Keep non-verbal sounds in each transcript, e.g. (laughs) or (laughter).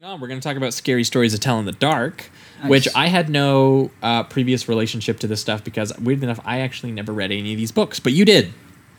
on, we're going to talk about scary stories to tell in the dark, Nice. which I had no uh, previous relationship to this stuff because, weird enough, I actually never read any of these books, but you did.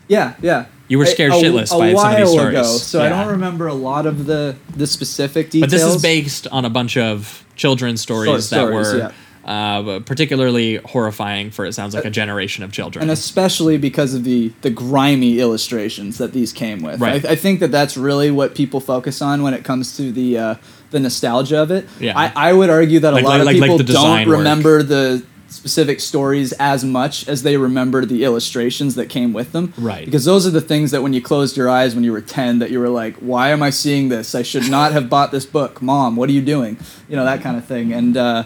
Yeah, yeah. You were scared a, shitless a by some of these stories. ago, so I don't remember a lot of the the specific details. But this is based on a bunch of children's stories Short that stories, were uh, particularly horrifying for, it sounds like, a generation of children. and especially because of the the grimy illustrations that these came with. Right. I, I think that that's really what people focus on when it comes to the uh, the nostalgia of it. Yeah. I, I would argue that Like- a lot like- of like- like people don't work. remember the specific stories as much as they remember the illustrations that came with them. Right. Because those are the things that when you closed your eyes when you were 10 that you were like, why am I seeing this? I should not have bought this book. Mom, what are you doing? You know, that kind of thing. And uh,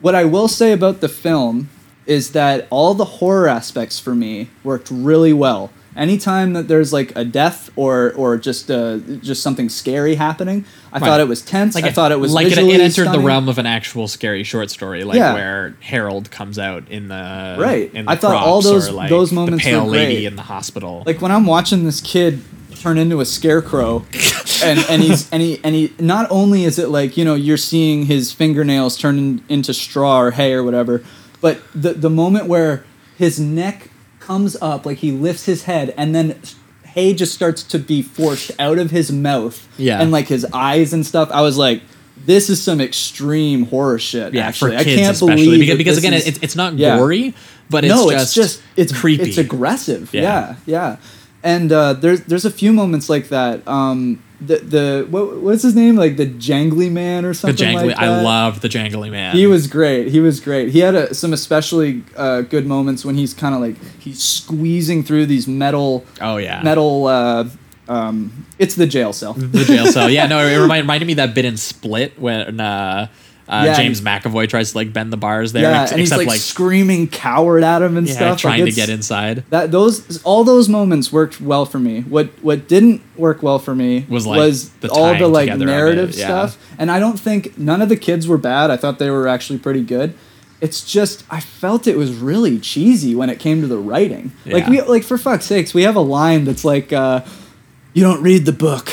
what I will say about the film is that all the horror aspects for me worked really well. Anytime that there's like a death or or just uh, just something scary happening, I Right. thought it was tense. I thought it was like it, it entered the realm of an actual scary short story, like Yeah. where Harold comes out in the Right. In the I thought all those- or, like, those moments the pale were lady in the hospital. like when I'm watching this kid turn into a scarecrow (laughs) and and he's and he and he not only is it like you know you're seeing his fingernails turn in, into straw or hay or whatever but the the moment where his neck comes up like he lifts his head and then hay just starts to be forced out of his mouth Yeah. and like his eyes and stuff I was like this is some extreme horror shit yeah, actually for kids I can't especially believe because, because again, is- it's, it's not Yeah. gory, but it's no, just it's just it's creepy. It's aggressive. Yeah. Yeah, yeah. And uh, there's there's a few moments like that. Um, the the what, what's his name? Like the jangly man or something the jangly. like. I love the jangly man. He was great. He was great. He had a, some especially uh, good moments when he's kind of like he's squeezing through these metal Oh yeah, metal. Uh, um, it's the jail cell. the jail cell. (laughs) Yeah, no, it reminded, reminded me of that bit in Split when uh, uh, Yeah, James McAvoy tries to like bend the bars there, yeah, ex- and he's except like, like, screaming coward at him and yeah, stuff. Like, trying to get inside. That those all those moments worked well for me. What what didn't work well for me Was, like, the all the like narrative yeah. stuff. And I don't think none of the kids were bad. I thought they were actually pretty good. It's just I felt it was really cheesy when it came to the writing. Like we like for fuck's sakes, we have a line that's like uh, you don't read the book.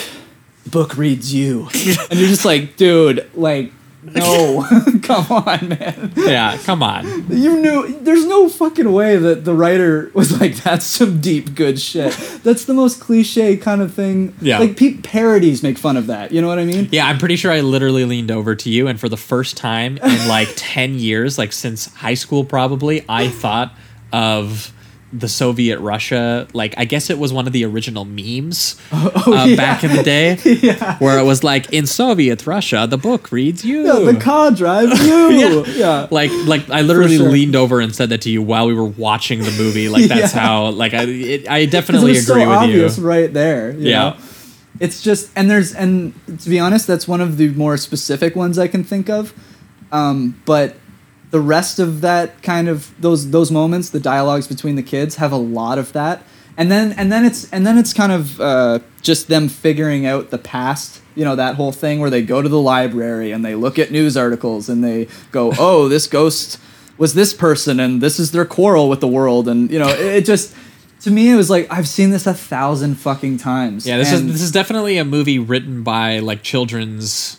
The book reads you. (laughs) and you're just like, dude, like no. (laughs) Come on, man. Yeah, come on. You knew there's no fucking way that the writer was like, "That's some deep good shit." That's the most cliche kind of thing. Yeah. like pe- parodies make fun of that. You know what I mean? Yeah, I'm pretty sure I literally leaned over to you, and for the first time in like (laughs) 10 years, like since high school probably, I thought of the Soviet Russia. Like, I guess it was one of the original memes (laughs) uh, Oh, yeah. back in the day, (laughs) where it was like, in Soviet Russia, the book reads you. Yeah, the car drives (laughs) you. yeah. like, like I literally sure. leaned over and said that to you while we were watching the movie. Like, that's Yeah. how. Like, I, it, I definitely agree so with obvious you. right there. you Yeah. know? It's just and there's and to be honest, that's one of the more specific ones I can think of. Um, but the rest of that kind of those those moments, the dialogues between the kids have a lot of that. And then and then it's and then it's kind of uh, just them figuring out the past. You know that whole thing where they go to the library and they look at news articles and they go, (laughs) "Oh, this ghost was this person and this is their quarrel with the world." And you know, it, it just to me it was like I've seen this a thousand fucking times. Yeah, this And- is this is definitely a movie written by like children's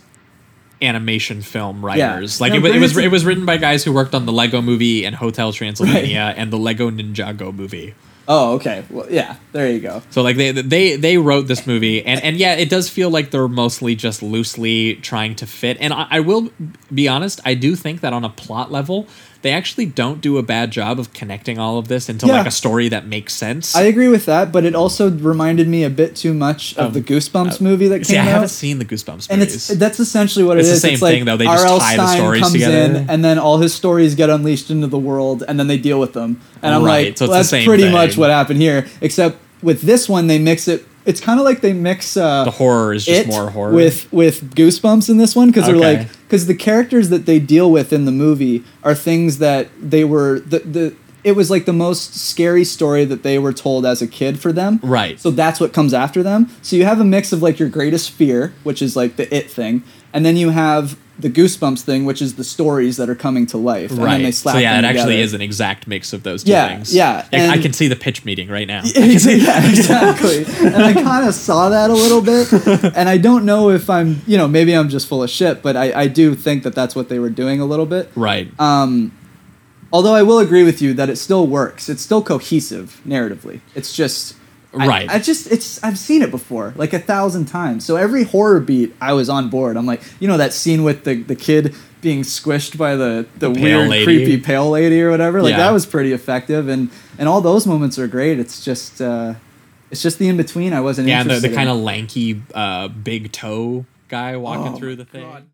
animation film writers. Like Now, it, it was it was written by guys who worked on the Lego Movie and Hotel Transylvania and the Lego Ninjago movie. Oh, okay. Well, yeah. There you go. So like they they they wrote this movie and and yeah, it does feel like they're mostly just loosely trying to fit. And I, I will be honest, I do think that on a plot level, they actually don't do a bad job of connecting all of this into Yeah. like a story that makes sense. I agree with that, but it also reminded me a bit too much of Um, the Goosebumps movie that See, came out. Yeah, I haven't seen the Goosebumps and movies. it's that's essentially what It's it is. the same it's like thing, though. They just R.L. tie the stories comes together. in, and then all his stories get unleashed into the world, and then they deal with them. And I'm Right, like, so well, that's pretty thing. much what happened here. Except with this one, they mix it. It's kind of like they mix uh, the horror is just more horror with with goosebumps in this one because Okay. they're like because the characters that they deal with in the movie are things that they were the the it was like the most scary story that they were told as a kid for them Right. so that's what comes after them so you have a mix of like your greatest fear which is like the it thing and then you have the Goosebumps thing, which is the stories that are coming to life, and then they slap so yeah, it actually is an exact mix of those two Yeah, things. yeah, I- I can see the pitch meeting right now. (laughs) yeah, (laughs) exactly. and I kind of saw that a little bit, and I don't know if I'm, you know, maybe I'm just full of shit, but I, I do think that that's what they were doing a little bit. Right. Um, although I will agree with you that it still works. It's still cohesive narratively. It's just Right. I, just it's I've seen it before like a thousand times. So every horror beat, I was on board. I'm like, you know, that scene with the the kid being squished by the the, pale weird lady. creepy pale lady or whatever. Like Yeah. that was pretty effective, and and all those moments are great. It's just. uh it's just the in between. I wasn't yeah, the, the kind of lanky, uh, big toe guy walking Oh through the thing. God.